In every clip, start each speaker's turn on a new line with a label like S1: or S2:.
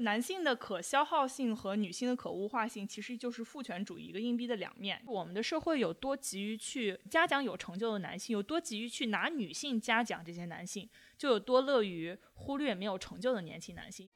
S1: 男性的可消耗性和女性的可物化性，其实就是父权主义一个硬币的两面。我们的社会有多急于去嘉奖有成就的男性，有多急于去拿女性嘉奖这些男性，就有多乐于忽略没有成就的年轻男性。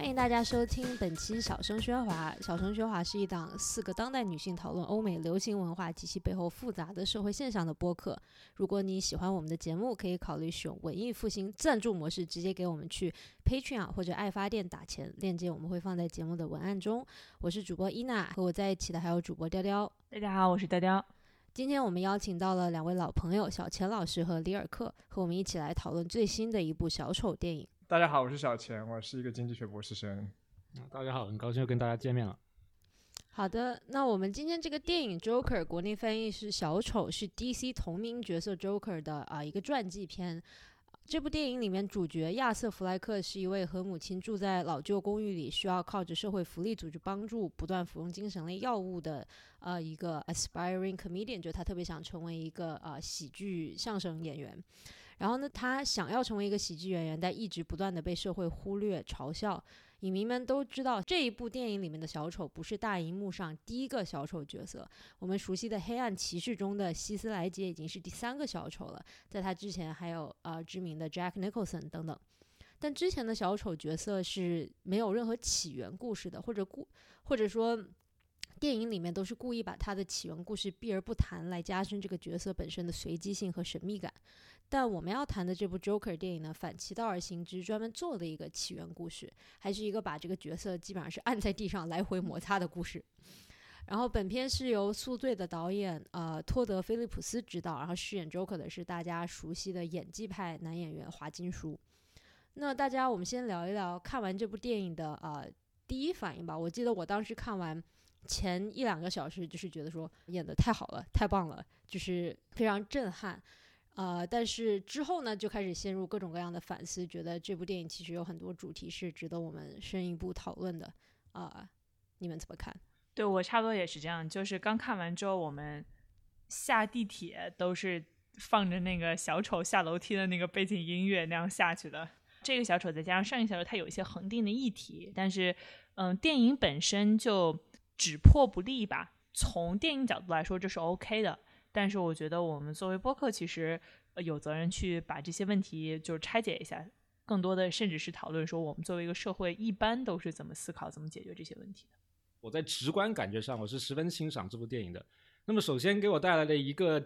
S2: 欢迎大家收听本期《小声喧哗》。小声喧哗是一档四个当代女性讨论欧美流行文化及其背后复杂的社会现象的播客。如果你喜欢我们的节目，可以考虑使用文艺复兴赞助模式，直接给我们去 Patreon 或者爱发电打钱。链接我们会放在节目的文案中。我是主播伊娜，和我在一起的还有主播雕雕。
S1: 大家好，我是雕雕。
S2: 今天我们邀请到了两位老朋友小钱老师和李尔克，和我们一起来讨论最新的一部小丑电影。
S3: 大家好，我是小钱，我是一个经济学博士生。
S4: 大家好，很高兴又跟大家见面了。
S2: 好的，那我们今天这个电影《Joker》，国内翻译是小丑，是 DC 同名角色 Joker 的啊一个传记片。这部电影里面主角亚瑟·弗莱克是一位和母亲住在老旧公寓里，需要靠着社会福利组织帮助，不断服用精神类药物的呃一个 aspiring comedian，就他特别想成为一个呃喜剧相声演员。然后呢，他想要成为一个喜剧演员，但一直不断的被社会忽略、嘲笑。影迷们都知道，这一部电影里面的小丑不是大荧幕上第一个小丑角色。我们熟悉的《黑暗骑士》中的希斯莱杰已经是第三个小丑了，在他之前还有呃知名的 Jack Nicholson 等等。但之前的小丑角色是没有任何起源故事的，或者故或者说。电影里面都是故意把他的起源故事避而不谈，来加深这个角色本身的随机性和神秘感。但我们要谈的这部 Joker 电影呢，反其道而行之，专门做的一个起源故事，还是一个把这个角色基本上是按在地上来回摩擦的故事。然后本片是由《宿醉》的导演呃托德·菲利普斯执导，然后饰演 Joker 的是大家熟悉的演技派男演员华金叔。那大家我们先聊一聊看完这部电影的呃第一反应吧。我记得我当时看完。前一两个小时就是觉得说演的太好了，太棒了，就是非常震撼，呃，但是之后呢就开始陷入各种各样的反思，觉得这部电影其实有很多主题是值得我们深一步讨论的，啊，你们怎么看？
S1: 对我差不多也是这样，就是刚看完之后，我们下地铁都是放着那个小丑下楼梯的那个背景音乐那样下去的。这个小丑再加上上一小丑，它有一些恒定的议题，但是嗯，电影本身就。只破不立吧。从电影角度来说，这是 OK 的。但是我觉得我们作为播客，其实有责任去把这些问题就是拆解一下，更多的甚至是讨论说，我们作为一个社会，一般都是怎么思考、怎么解决这些问题的。
S4: 我在直观感觉上，我是十分欣赏这部电影的。那么，首先给我带来的一个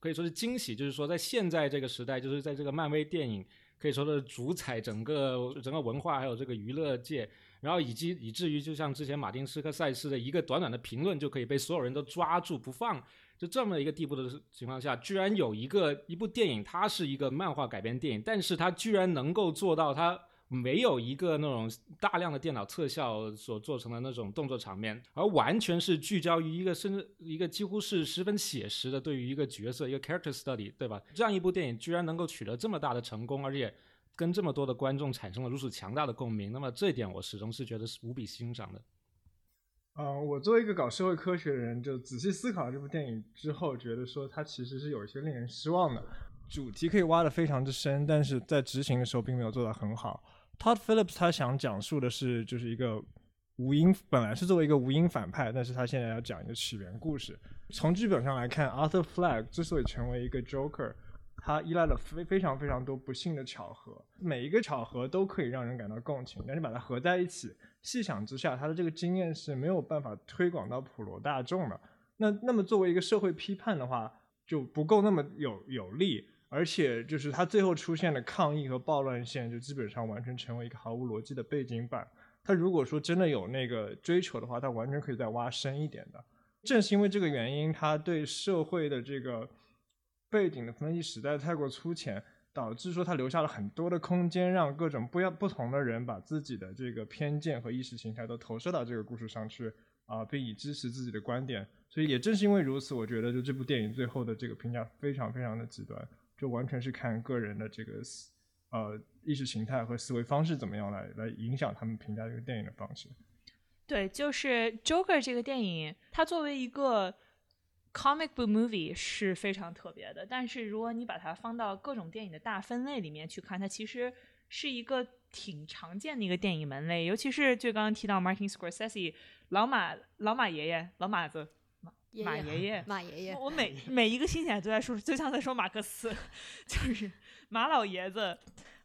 S4: 可以说是惊喜，就是说在现在这个时代，就是在这个漫威电影可以说的主宰整个整个文化还有这个娱乐界。然后以及以至于就像之前马丁斯科塞斯的一个短短的评论就可以被所有人都抓住不放，就这么一个地步的情况下，居然有一个一部电影，它是一个漫画改编电影，但是它居然能够做到它没有一个那种大量的电脑特效所做成的那种动作场面，而完全是聚焦于一个甚至一个几乎是十分写实的对于一个角色一个 character study，对吧？这样一部电影居然能够取得这么大的成功，而且。跟这么多的观众产生了如此强大的共鸣，那么这一点我始终是觉得是无比欣赏的。
S3: 嗯，我作为一个搞社会科学的人，就仔细思考这部电影之后，觉得说它其实是有一些令人失望的。主题可以挖得非常之深，但是在执行的时候并没有做得很好。Todd Phillips 他想讲述的是，就是一个无因，本来是作为一个无因反派，但是他现在要讲一个起源故事。从剧本上来看，Arthur Flag 之所以成为一个 Joker。它依赖了非非常非常多不幸的巧合，每一个巧合都可以让人感到共情，但是把它合在一起，细想之下，他的这个经验是没有办法推广到普罗大众的。那那么作为一个社会批判的话，就不够那么有有力，而且就是他最后出现的抗议和暴乱线，就基本上完全成为一个毫无逻辑的背景板。他如果说真的有那个追求的话，他完全可以再挖深一点的。正是因为这个原因，他对社会的这个。背景的分析实在太过粗浅，导致说他留下了很多的空间，让各种不要不同的人把自己的这个偏见和意识形态都投射到这个故事上去啊，并以支持自己的观点。所以也正是因为如此，我觉得就这部电影最后的这个评价非常非常的极端，就完全是看个人的这个思呃意识形态和思维方式怎么样来来影响他们评价这个电影的方式。
S1: 对，就是《Joker》这个电影，它作为一个。Comic book movie 是非常特别的，但是如果你把它放到各种电影的大分类里面去看，它其实是一个挺常见的一个电影门类，尤其是就刚刚提到 Martin Scorsese 老马老马爷爷老马子马马爷爷
S2: 马爷爷，
S1: 我每每一个新起来都在说，就像在说马克思，就是马老爷子。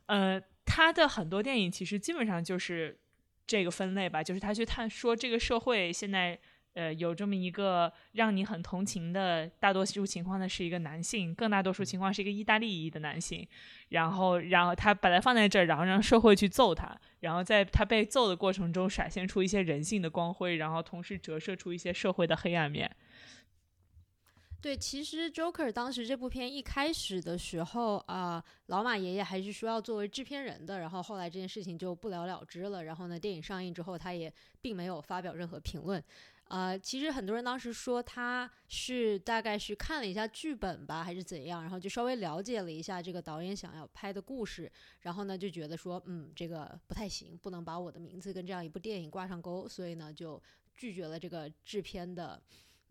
S1: 呃，他的很多电影其实基本上就是这个分类吧，就是他去探说这个社会现在呃有这么一个让你很同情的，大多数情况呢是一个男性，更大多数情况是一个意大利裔的男性，然后然后他把他放在这儿，然后让社会去揍他，然后在他被揍的过程中闪现出一些人性的光辉，然后同时折射出一些社会的黑暗面。
S2: 对，其实 Joker 当时这部片一开始的时候啊、老马爷爷还是说要作为制片人的，然后后来这件事情就不了了之了。然后呢，电影上映之后，他也并没有发表任何评论。啊，其实很多人当时说他是大概是看了一下剧本吧，还是怎样，然后就稍微了解了一下这个导演想要拍的故事，然后呢就觉得说，嗯，这个不太行，不能把我的名字跟这样一部电影挂上钩，所以呢就拒绝了这个制片的。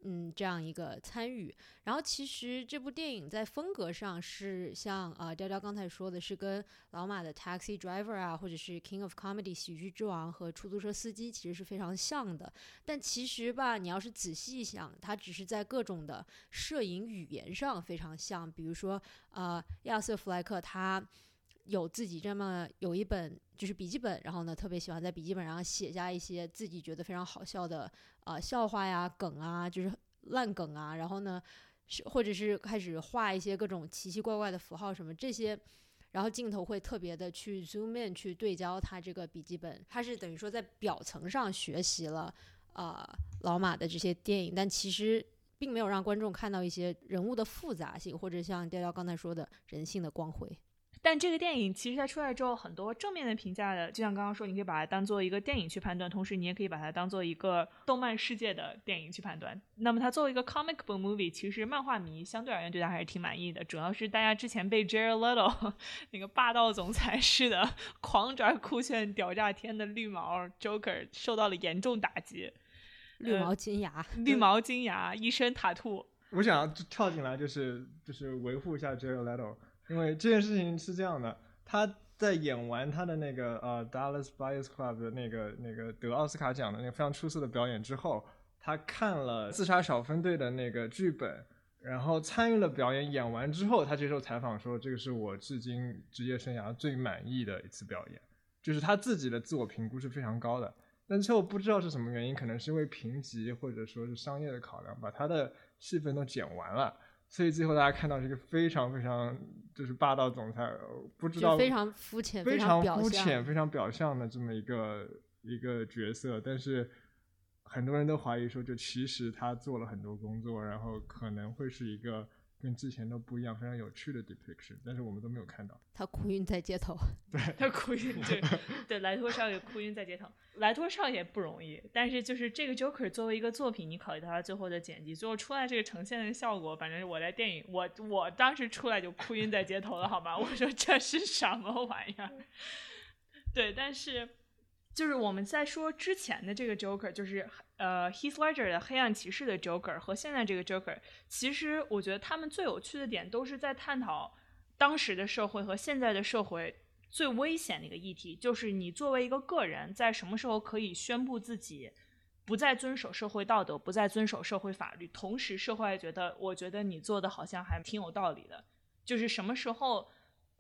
S2: 嗯，这样一个参与，然后其实这部电影在风格上是像啊、呃调调刚才说的，是跟老马的《Taxi Driver》啊，或者是《King of Comedy》喜剧之王和出租车司机其实是非常像的。但其实吧，你要是仔细一想，它只是在各种的摄影语言上非常像，比如说呃，亚瑟·弗莱克他。有自己这么有一本就是笔记本，然后呢，特别喜欢在笔记本上写下一些自己觉得非常好笑的呃笑话呀、梗啊，就是烂梗啊，然后呢，是或者是开始画一些各种奇奇怪怪的符号什么这些，然后镜头会特别的去 zoom in 去对焦他这个笔记本，他是等于说在表层上学习了呃老马的这些电影，但其实并没有让观众看到一些人物的复杂性，或者像调调刚才说的人性的光辉。
S1: 但这个电影其实它出来之后，很多正面的评价的，就像刚刚说，你可以把它当做一个电影去判断，同时你也可以把它当做一个动漫世界的电影去判断。那么它作为一个 comic book movie，其实漫画迷相对而言对它还是挺满意的，主要是大家之前被 Jared Leto 那个霸道总裁式的 狂拽酷炫屌炸天的绿毛 Joker 受到了严重打击，
S2: 绿毛金牙，
S1: 绿毛金牙，一身塔兔。
S3: 我想跳进来就是就是维护一下 Jared Leto，因为这件事情是这样的，他在演完他的那个呃 Dallas Buyers Club 的那个那个得奥斯卡奖的那个非常出色的表演之后，他看了《自杀小分队》的那个剧本，然后参与了表演，演完之后他接受采访说，这个是我至今职业生涯最满意的一次表演，就是他自己的自我评估是非常高的。但最后不知道是什么原因，可能是因为评级或者说是商业的考量，把他的戏份都剪完了，所以最后大家看到是一个非常非常就是霸道总裁，呃不知道
S2: 非常肤浅，
S3: 非
S2: 常
S3: 肤浅、非常表象的这么一个一个角色，但是很多人都怀疑说，就其实他做了很多工作，然后可能会是一个跟之前都不一样、非常有趣的 depiction，但是我们都没有看到。
S2: 他哭晕在街头。
S1: 对他哭晕，对对，莱托少爷哭晕在街头。莱托少爷不容易，但是就是这个 Joker 作为一个作品，你考虑到他最后的剪辑，最后出来这个呈现的效果，反正我在电影，我我当时出来就哭晕在街头了，好吗？我说这是什么玩意儿？对，但是就是我们在说之前的这个 Joker，就是呃 Heath Ledger 的黑暗骑士的 Joker 和现在这个 Joker，其实我觉得他们最有趣的点都是在探讨当时的社会和现在的社会最危险的一个议题，就是你作为一个个人，在什么时候可以宣布自己不再遵守社会道德，不再遵守社会法律，同时社会还觉得，我觉得你做的好像还挺有道理的，就是什么时候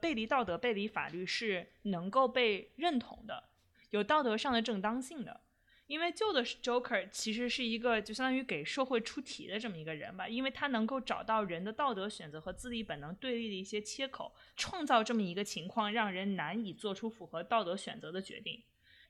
S1: 背离道德、背离法律是能够被认同的，有道德上的正当性的。因为旧的 Joker 其实是一个就相当于给社会出题的这么一个人吧，因为他能够找到人的道德选择和自利本能对立的一些切口，创造这么一个情况，让人难以做出符合道德选择的决定。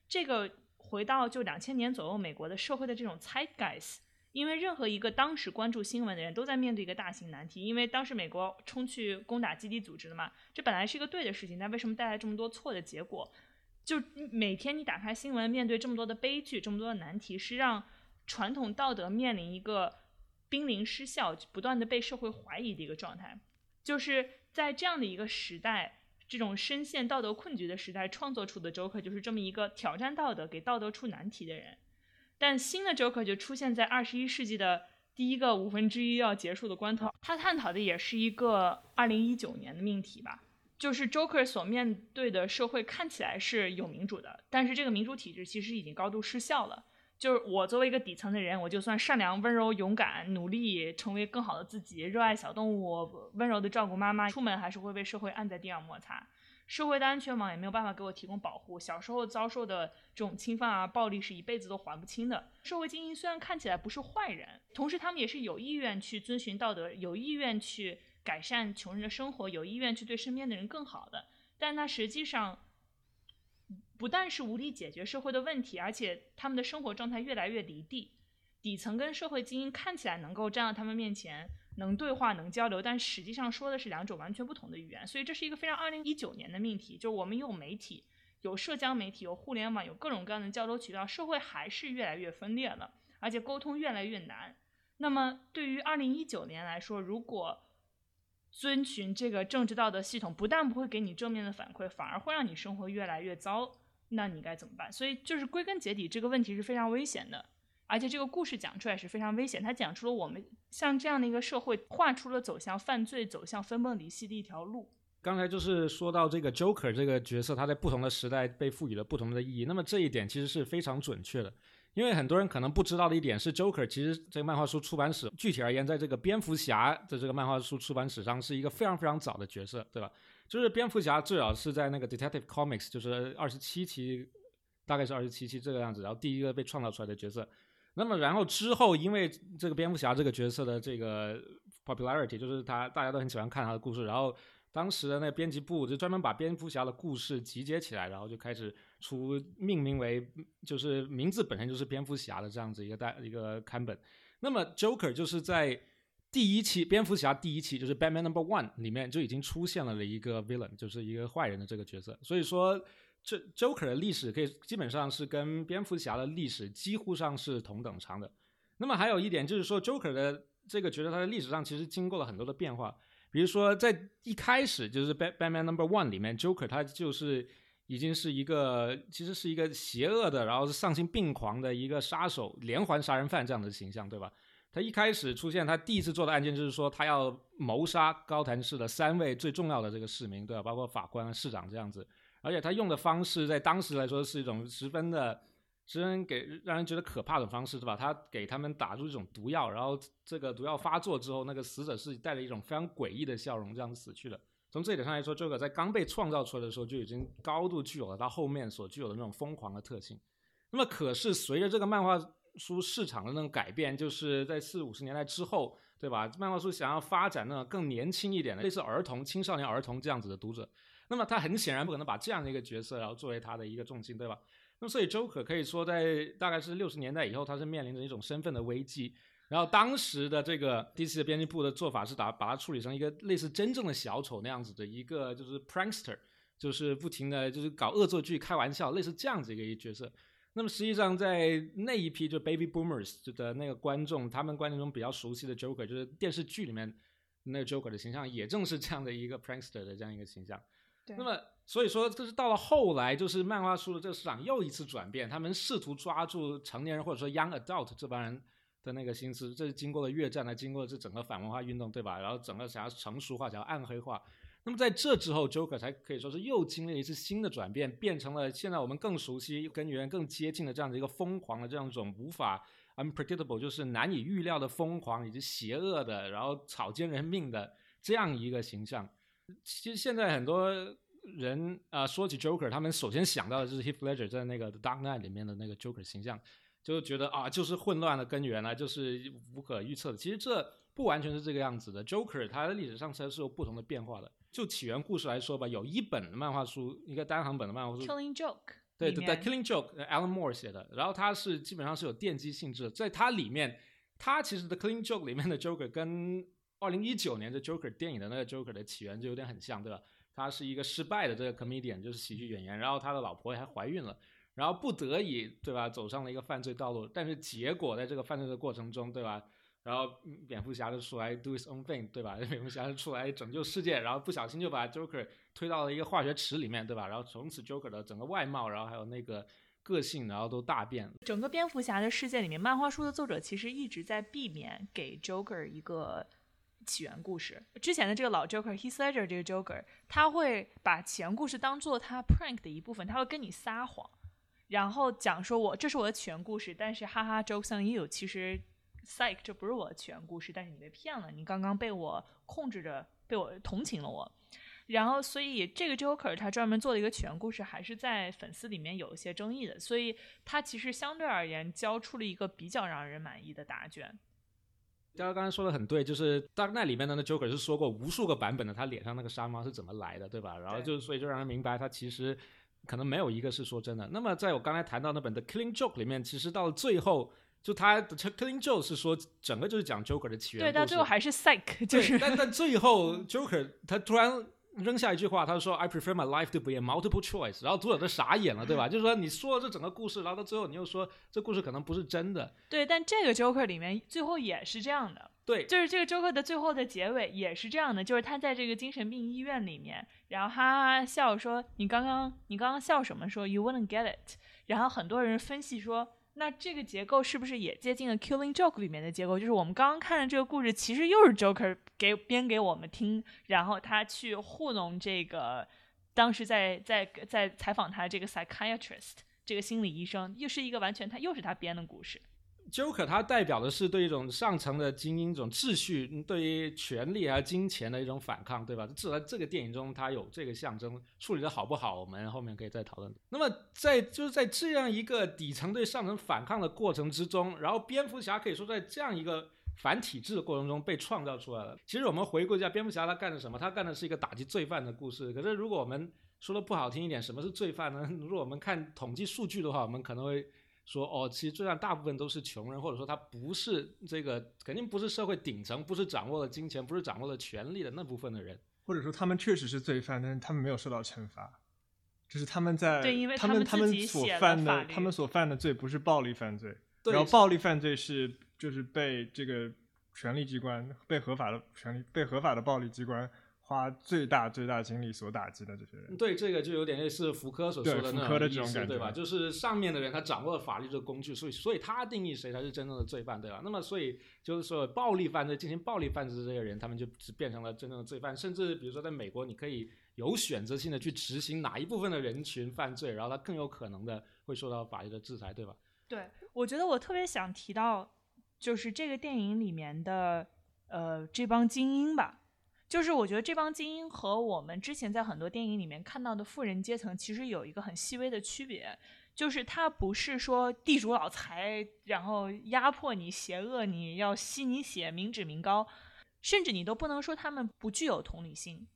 S1: 这个回到就两千年左右美国的社会的这种 zeitgeist，因为任何一个当时关注新闻的人都在面对一个大型难题，因为当时美国冲去攻打基地组织了嘛，这本来是一个对的事情，但为什么带来这么多错的结果？就每天你打开新闻，面对这么多的悲剧，这么多的难题，是让传统道德面临一个濒临失效、不断的被社会怀疑的一个状态。就是在这样的一个时代，这种深陷道德困局的时代，创作出的 Joker 就是这么一个挑战道德、给道德出难题的人。但新的 Joker 就出现在二十一世纪的第一个五分之一要结束的关头，他探讨的也是一个二零一九年的命题吧，就是 Joker 所面对的社会看起来是有民主的，但是这个民主体制其实已经高度失效了。就是我作为一个底层的人，我就算善良、温柔、勇敢、努力，成为更好的自己，热爱小动物，温柔的照顾妈妈，出门还是会被社会按在地上摩擦。社会的安全网也没有办法给我提供保护，小时候遭受的这种侵犯啊、暴力是一辈子都还不清的。社会精英虽然看起来不是坏人，同时他们也是有意愿去遵循道德，有意愿去改善穷人的生活，有意愿去对身边的人更好的。但那实际上不但是无力解决社会的问题，而且他们的生活状态越来越离地。底层跟社会精英看起来能够站到他们面前。能对话，能交流，但实际上说的是两种完全不同的语言，所以这是一个非常二零一九年的命题。就是我们有媒体，有社交媒体，有互联网，有各种各样的交流渠道，社会还是越来越分裂了，而且沟通越来越难。那么对于二零一九年来说，如果遵循这个政治道德系统，不但不会给你正面的反馈，反而会让你生活越来越糟，那你该怎么办？所以就是归根结底，这个问题是非常危险的。而且这个故事讲出来是非常危险，它讲出了我们像这样的一个社会，画出了走向犯罪、走向分崩离析的一条路。
S4: 刚才就是说到这个 Joker 这个角色，他在不同的时代被赋予了不同的意义。那么这一点其实是非常准确的，因为很多人可能不知道的一点是，Joker 其实这个漫画书出版史，具体而言，在这个蝙蝠侠的这个漫画书出版史上是一个非常非常早的角色，对吧？就是蝙蝠侠最早是在那个 Detective Comics，就是二十七期，大概是二十七期这个样子，然后第一个被创造出来的角色。那么，然后之后，因为这个蝙蝠侠这个角色的这个 popularity，就是他大家都很喜欢看他的故事，然后当时的那编辑部就专门把蝙蝠侠的故事集结起来，然后就开始出命名为就是名字本身就是蝙蝠侠的这样子一个代一个刊本。那么 Joker 就是在第一期蝙蝠侠第一期就是 Batman Number One 里面就已经出现了的一个 villain，就是一个坏人的这个角色，所以说。这 Joker 的历史可以基本上是跟蝙蝠侠的历史几乎上是同等长的。那么还有一点就是说，Joker 的这个角色，他的历史上其实经过了很多的变化。比如说，在一开始就是 Batman Number One 里面，Joker 他就是已经是一个其实是一个邪恶的，然后是丧心病狂的一个杀手、连环杀人犯这样的形象，对吧？他一开始出现，他第一次做的案件就是说，他要谋杀高谭市的三位最重要的这个市民，对吧？包括法官、市长这样子。而且他用的方式，在当时来说是一种十分的、十分给让人觉得可怕的方式，是吧？他给他们打入一种毒药，然后这个毒药发作之后，那个死者是带着一种非常诡异的笑容这样子死去的。从这一点上来说，这个在刚被创造出来的时候就已经高度具有了他后面所具有的那种疯狂的特性。那么，可是随着这个漫画书市场的那种改变，就是在四五十年代之后，对吧？漫画书想要发展那种更年轻一点的，类似儿童、青少年儿童这样子的读者。那么他很显然不可能把这样的一个角色，然后作为他的一个重心，对吧？那么所以 Joker 可以说在大概是六十年代以后，他是面临着一种身份的危机。然后当时的这个 DC 的编辑部的做法是把把它处理成一个类似真正的小丑那样子的一个就是 prankster，就是不停的就是搞恶作剧、开玩笑，类似这样子一个角色。那么实际上在那一批就 Baby Boomers 的那个观众，他们观众中比较熟悉的 Joker，就是电视剧里面那个 Joker 的形象，也正是这样的一个 prankster 的这样一个形象。那么，所以说，这是到了后来，就是漫画书的这个市场又一次转变，他们试图抓住成年人或者说 young adult 这帮人的那个心思，这是经过了越战呢，经过了这整个反文化运动，对吧？然后整个想要成熟化，想要暗黑化。那么在这之后，Joker 才可以说是又经历了一次新的转变，变成了现在我们更熟悉、跟原更接近的这样的一个疯狂的这样一种无法 unpredictable，就是难以预料的疯狂以及邪恶的，然后草菅人命的这样一个形象。其实现在很多人啊说起 Joker，他们首先想到的就是 Heath Ledger 在那个 Dark Knight 里面的那个 Joker 形象，就觉得啊就是混乱的根源啊，就是无可预测的。其实这不完全是这个样子的，Joker 它的历史上其实是有不同的变化的。就起源故事来说吧，有一本漫画书，一个单行本的漫画书
S1: ，Killing Joke，
S4: 对对对，Killing Joke，Alan Moore 写的，然后它是基本上是有奠基性质，在它里面，它其实的 Killing Joke 里面的 Joker 跟二零一九年的 Joker 电影的那个 Joker 的起源就有点很像，对吧？他是一个失败的这个 comedian，就是喜剧演员，然后他的老婆还怀孕了，然后不得已，对吧？走上了一个犯罪道路，但是结果在这个犯罪的过程中，对吧？然后蝙蝠侠就出来 do his own thing，对吧？蝙蝠侠就出来拯救世界，然后不小心就把 Joker 推到了一个化学池里面，对吧？然后从此 Joker 的整个外貌，然后还有那个个性，然后都大变了。
S1: 整个蝙蝠侠的世界里面，漫画书的作者其实一直在避免给 Joker 一个起源故事。之前的这个老 Joker Heath Ledger 这个 Joker，他会把起源故事当做他 prank 的一部分，他会跟你撒谎，然后讲说我这是我的起源故事，但是哈哈 jokes on you，其实 psych 这不是我的起源故事，但是你被骗了，你刚刚被我控制着，被我同情了我。然后，所以这个 Joker 他专门做了一个起源故事，还是在粉丝里面有一些争议的。所以他其实相对而言交出了一个比较让人满意的答卷。
S4: 大家刚才说的很对，就是《Dark Knight》里面的那 Joker 是说过无数个版本的，他脸上那个沙猫是怎么来的，对吧？然后就所以就让人明白，他其实可能没有一个是说真的。那么在我刚才谈到那本的《Killing Joke》里面，其实到了最后，就他的《Killing Joke》是说整个就是讲 Joker 的起源，
S1: 对，到最后还是 Psych，就是
S4: 但但最后 Joker 他突然。扔下一句话，他说：“I prefer my life to be a multiple choice。”然后读者都傻眼了，对吧？就是说你说了这整个故事，然后到最后你又说这故事可能不是真的。
S1: 对，但这个 Joker 里面最后也是这样的。
S4: 对，
S1: 就是这个 Joker 的最后的结尾也是这样的，就是他在这个精神病医院里面，然后哈哈笑说：“你刚刚你刚刚笑什么？”说 “You wouldn't get it。”然后很多人分析说。那这个结构是不是也接近了《Killing Joke》里面的结构？就是我们刚刚看的这个故事，其实又是 Joker 给编给我们听，然后他去糊弄这个当时在在在采访他这个 psychiatrist 这个心理医生，又是一个完全他又是他编的故事。
S4: Joker 它代表的是对一种上层的精英、一种秩序、对于权力还有金钱的一种反抗，对吧？至少在这个电影中，它有这个象征，处理的好不好，我们后面可以再讨论。那么在就是在这样一个底层对上层反抗的过程之中，然后蝙蝠侠可以说在这样一个反体制的过程中被创造出来了。其实我们回顾一下蝙蝠侠他干的什么？他干的是一个打击罪犯的故事。可是如果我们说的不好听一点，什么是罪犯呢？如果我们看统计数据的话，我们可能会。说哦，其实罪犯大部分都是穷人，或者说他不是这个，肯定不是社会顶层，不是掌握了金钱，不是掌握了权力的那部分的人，
S3: 或者说他们确实是罪犯，但是他们没有受到惩罚，就是他们在
S1: 对，因为
S3: 他
S1: 们
S3: 他们所犯的他们所犯的罪不是暴力犯罪，然后暴力犯罪是就是被这个权力机关被合法的权力被合法的暴力机关。花最大最大精力所打击的这些人，
S4: 对这个就有点类似福柯所说的那
S3: 种意
S4: 思，对吧？就是上面的人他掌握了法律这个工具，所以所以他定义谁才是真正的罪犯，对吧？那么所以就是说暴力犯罪进行暴力犯罪的这些人，他们就变成了真正的罪犯。甚至比如说在美国，你可以有选择性的去执行哪一部分的人群犯罪，然后他更有可能的会受到法律的制裁，对吧？
S1: 对，我觉得我特别想提到就是这个电影里面的呃这帮精英吧。就是我觉得这帮精英和我们之前在很多电影里面看到的富人阶层其实有一个很细微的区别，就是他不是说地主老财，然后压迫你、邪恶你、要吸你血、民脂民膏，甚至你都不能说他们不具有同理心。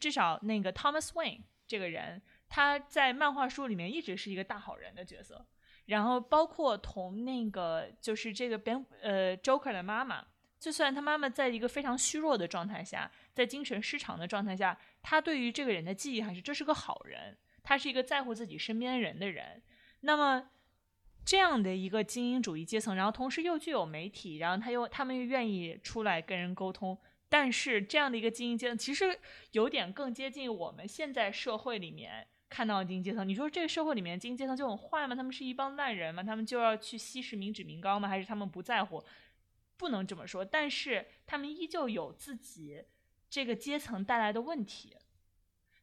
S1: 至少那个 Thomas Wayne 这个人，他在漫画书里面一直是一个大好人的角色，然后包括同那个就是这个 Ben 呃 Joker 的妈妈。就算他妈妈在一个非常虚弱的状态下，在精神失常的状态下，他对于这个人的记忆还是这是个好人，他是一个在乎自己身边人的人。那么，这样的一个精英主义阶层，然后同时又具有媒体，然后他又他们又愿意出来跟人沟通，但是这样的一个精英阶层，其实有点更接近我们现在社会里面看到的精英阶层。你说这个社会里面精英阶层就很坏吗？他们是一帮烂人吗？他们就要去吸食民脂民膏吗？还是他们不在乎？不能这么说，但是他们依旧有自己这个阶层带来的问题。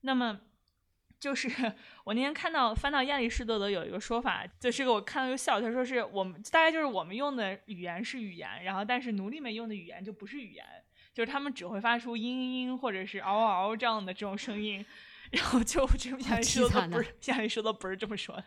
S1: 那么，就是 我那天看到翻到亚里士多德有一个说法，就是个我看到就笑。他说是我们大概就是我们用的语言是语言，然后但是奴隶们用的语言就不是语言，就是他们只会发出嘤嘤嘤或者是嗷嗷这样的这种声音。然后就这亚里士多德不是亚里士多德不是这么说的。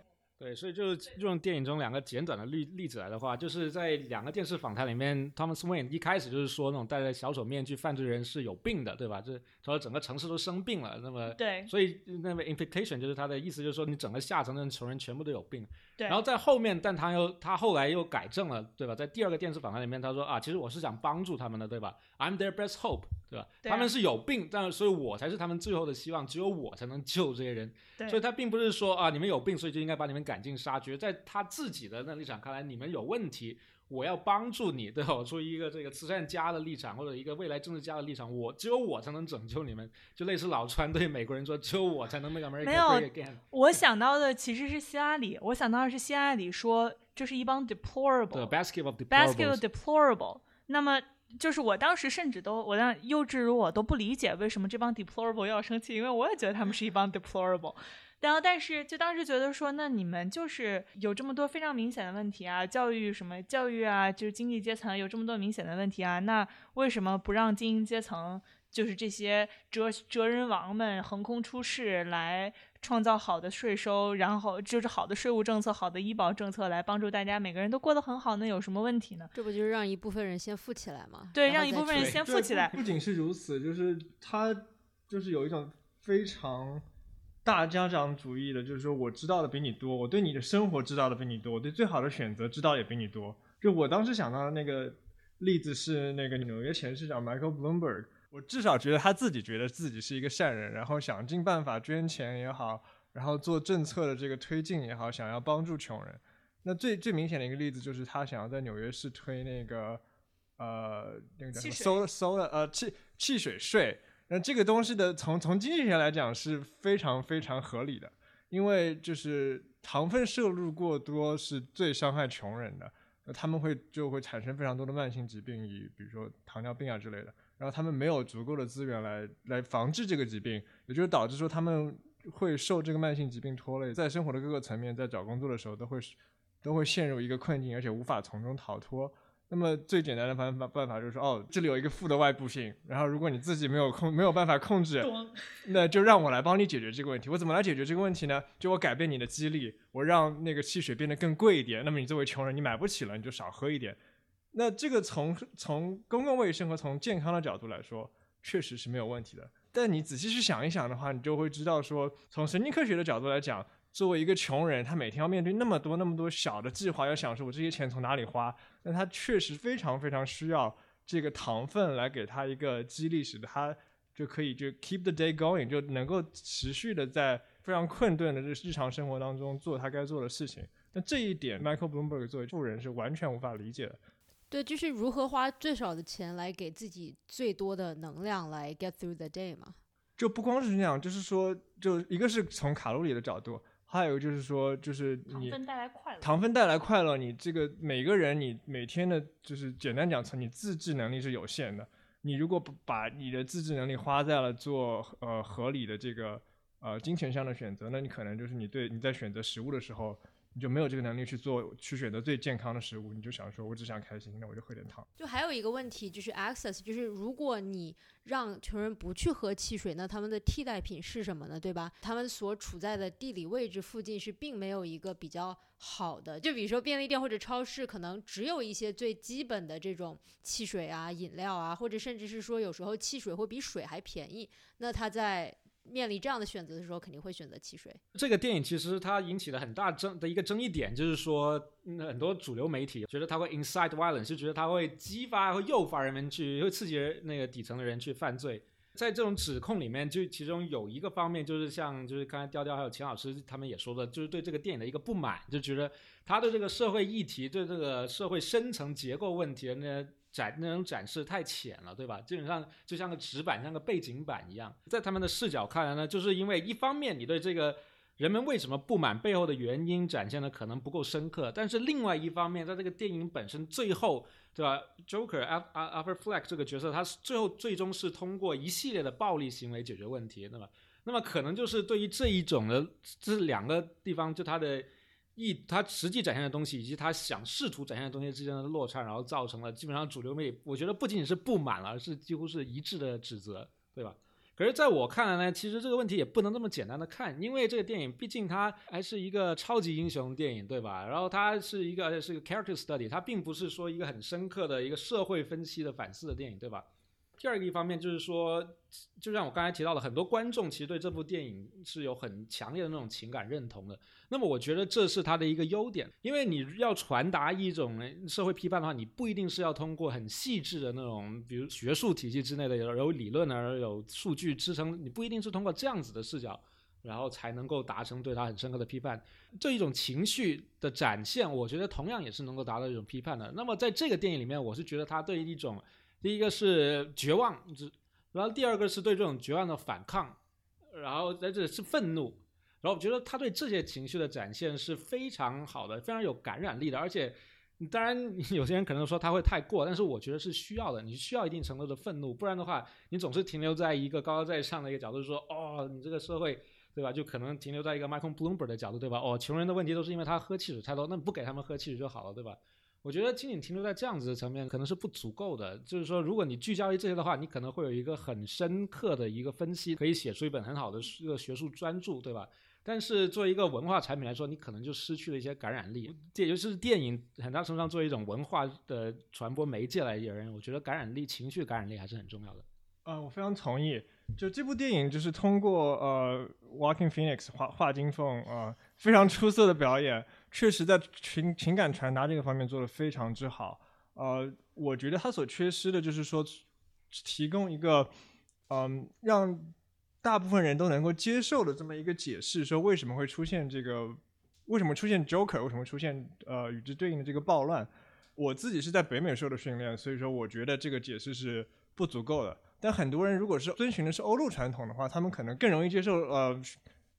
S4: 对，所以就是用电影中两个简短的例例子来的话，就是在两个电视访谈里面，Thomas Wayne 一开始就是说那种戴着小丑面具犯罪人是有病的，对吧？就是说整个城市都生病了，那么
S1: 对，
S4: 所以那么 implication 就是他的意思就是说你整个下层的穷人全部都有病。
S1: 对，
S4: 然后在后面，但他又他后来又改正了，对吧？在第二个电视访谈里面，他说啊，其实我是想帮助他们的，对吧？I'm their best hope，对吧？他们是有病，但所以我才是他们最后的希望，只有我才能救这些人。
S1: 对，
S4: 所以他并不是说啊，你们有病，所以就应该把你们赶尽杀绝。在他自己的那立场看来，你们有问题，我要帮助你，对吧？我出于一个这个慈善家的立场，或者一个未来政治家的立场，我只有我才能拯救你们，就类似老川对美国人说，只有我才能 make America great again。
S1: 我想到的其实是希拉里，我想到的是希拉里说这是一帮
S4: deplorable，basket of
S1: basket
S4: deplorables。
S1: deplorable。那么就是我当时甚至都，我当幼稚如我都不理解为什么这帮 deplorable 要生气，因为我也觉得他们是一帮 deplorable。然后，但是就当时觉得说，那你们就是有这么多非常明显的问题啊，教育什么教育啊，就是经济阶层有这么多明显的问题啊，那为什么不让精英阶层，就是这些哲哲人王们横空出世来创造好的税收，然后就是好的税务政策、好的医保政策，来帮助大家每个人都过得很好，那有什么问题呢？
S2: 这不就是让一部分人先富起来吗？
S1: 对，让一部分人先富起来。
S3: 不仅是如此，就是他就是有一种非常大家长主义的，就是说我知道的比你多，我对你的生活知道的比你多，我对最好的选择知道也比你多。就我当时想到的那个例子是那个纽约前市长 Michael Bloomberg，我至少觉得他自己觉得自己是一个善人，然后想尽办法捐钱也好，然后做政策的这个推进也好，想要帮助穷人。那最最明显的一个例子就是他想要在纽约市推那个呃那个叫什么收收了呃汽汽水税。那这个东西的从从经济学来讲是非常非常合理的，因为就是糖分摄入过多是最伤害穷人的，那他们会就会产生非常多的慢性疾病，以比如说糖尿病啊之类的，然后他们没有足够的资源来来防治这个疾病，也就是导致说他们会受这个慢性疾病拖累，在生活的各个层面，在找工作的时候都会都会陷入一个困境，而且无法从中逃脱。那么最简单的办法办法就是说，哦，这里有一个负的外部性，然后如果你自己没有控没有办法控制，那就让我来帮你解决这个问题。我怎么来解决这个问题呢？就我改变你的激励，我让那个汽水变得更贵一点。那么你作为穷人，你买不起了，你就少喝一点。那这个从从公共卫生和从健康的角度来说，确实是没有问题的。但你仔细去想一想的话，你就会知道说，从神经科学的角度来讲，作为一个穷人，他每天要面对那么多那么多小的计划，要想说我这些钱从哪里花，那他确实非常非常需要这个糖分来给他一个激励，使得他就可以就 keep the day going，就能够持续的在非常困顿的这日常生活当中做他该做的事情。那这一点，Michael Bloomberg 作为富人是完全无法理解的。
S2: 对，就是如何花最少的钱来给自己最多的能量来 get through the day 嘛。
S3: 就不光是这样，就是说，就一个是从卡路里的角度，还有就是说，就是你
S1: 糖分带来快乐。
S3: 糖分带来快乐，你这个每个人你每天的，就是简单讲，从你自制能力是有限的。你如果不把你的自制能力花在了做呃合理的这个呃金钱上的选择，那你可能就是你对你在选择食物的时候，你就没有这个能力去做去选择最健康的食物，你就想说我只想开心，那我就喝点糖。
S2: 就还有一个问题就是 access，就是如果你让穷人不去喝汽水，那他们的替代品是什么呢？对吧？他们所处在的地理位置附近是并没有一个比较好的，就比如说便利店或者超市，可能只有一些最基本的这种汽水啊、饮料啊，或者甚至是说有时候汽水会比水还便宜。那他在面临这样的选择的时候，肯定会选择汽水。
S4: 这个电影其实它引起了很大争的一个争议点，就是说、很多主流媒体觉得它会 incite violence，就觉得它会激发、会诱发人们去，会刺激人那个底层的人去犯罪。在这种指控里面，就其中有一个方面，就是像就是刚才调调还有秦老师他们也说的，就是对这个电影的一个不满，就觉得他对这个社会议题、对这个社会深层结构问题的那展那种展示太浅了，对吧？基本上就像个纸板，像个背景板一样。在他们的视角看来呢，就是因为一方面你对这个人们为什么不满背后的原因展现的可能不够深刻，但是另外一方面，在这个电影本身最后，对吧？Joker Al Al Alfred Fleck 这个角色，他是最后最终是通过一系列的暴力行为解决问题，对吧？那么可能就是对于这一种的这两个地方，就他的一，他实际展现的东西以及他想试图展现的东西之间的落差，然后造成了基本上主流媒体，我觉得不仅仅是不满了，而是几乎是一致的指责，对吧？可是，在我看来呢，其实这个问题也不能这么简单的看，因为这个电影毕竟它还是一个超级英雄电影，对吧？然后它是一个而且是一个 character study，它并不是说一个很深刻的一个社会分析的反思的电影，对吧？第二个一方面就是说，就像我刚才提到的，很多观众其实对这部电影是有很强烈的那种情感认同的。那么我觉得这是它的一个优点，因为你要传达一种社会批判的话，你不一定是要通过很细致的那种，比如学术体系之内的有有理论而有数据支撑，你不一定是通过这样子的视角然后才能够达成对他很深刻的批判。这一种情绪的展现，我觉得同样也是能够达到一种批判的。那么在这个电影里面，我是觉得他对一种，第一个是绝望，然后第二个是对这种绝望的反抗，然后在这是愤怒。然后我觉得他对这些情绪的展现是非常好的，非常有感染力的。而且，当然 有些人可能说他会太过，但是我觉得是需要的。你需要一定程度的愤怒，不然的话，你总是停留在一个高高在上的一个角度，说哦，你这个社会，对吧？就可能停留在一个 Michael Bloomberg 的角度，对吧？哦，穷人的问题都是因为他喝汽水太多，那不给他们喝汽水就好了，对吧？我觉得仅仅停留在这样子的层面可能是不足够的。就是说，如果你聚焦于这些的话，你可能会有一个很深刻的一个分析，可以写出一本很好的一个学术专著，对吧？但是作为一个文化产品来说，你可能就失去了一些感染力。这也就是电影很大程度上作为一种文化的传播媒介来而言，我觉得感染力、情绪感染力还是很重要的。
S3: 呃，我非常同意。就这部电影，就是通过呃，Walking Phoenix 画画金凤啊，非常出色的表演，确实在情情感传达这个方面做得非常之好。呃，我觉得他所缺失的就是说，提供一个嗯让。大部分人都能够接受的这么一个解释，说为什么会出现这个，为什么出现 Joker，为什么出现呃与之对应的这个暴乱？我自己是在北美受的训练，所以说我觉得这个解释是不足够的。但很多人如果是遵循的是欧陆传统的话，他们可能更容易接受呃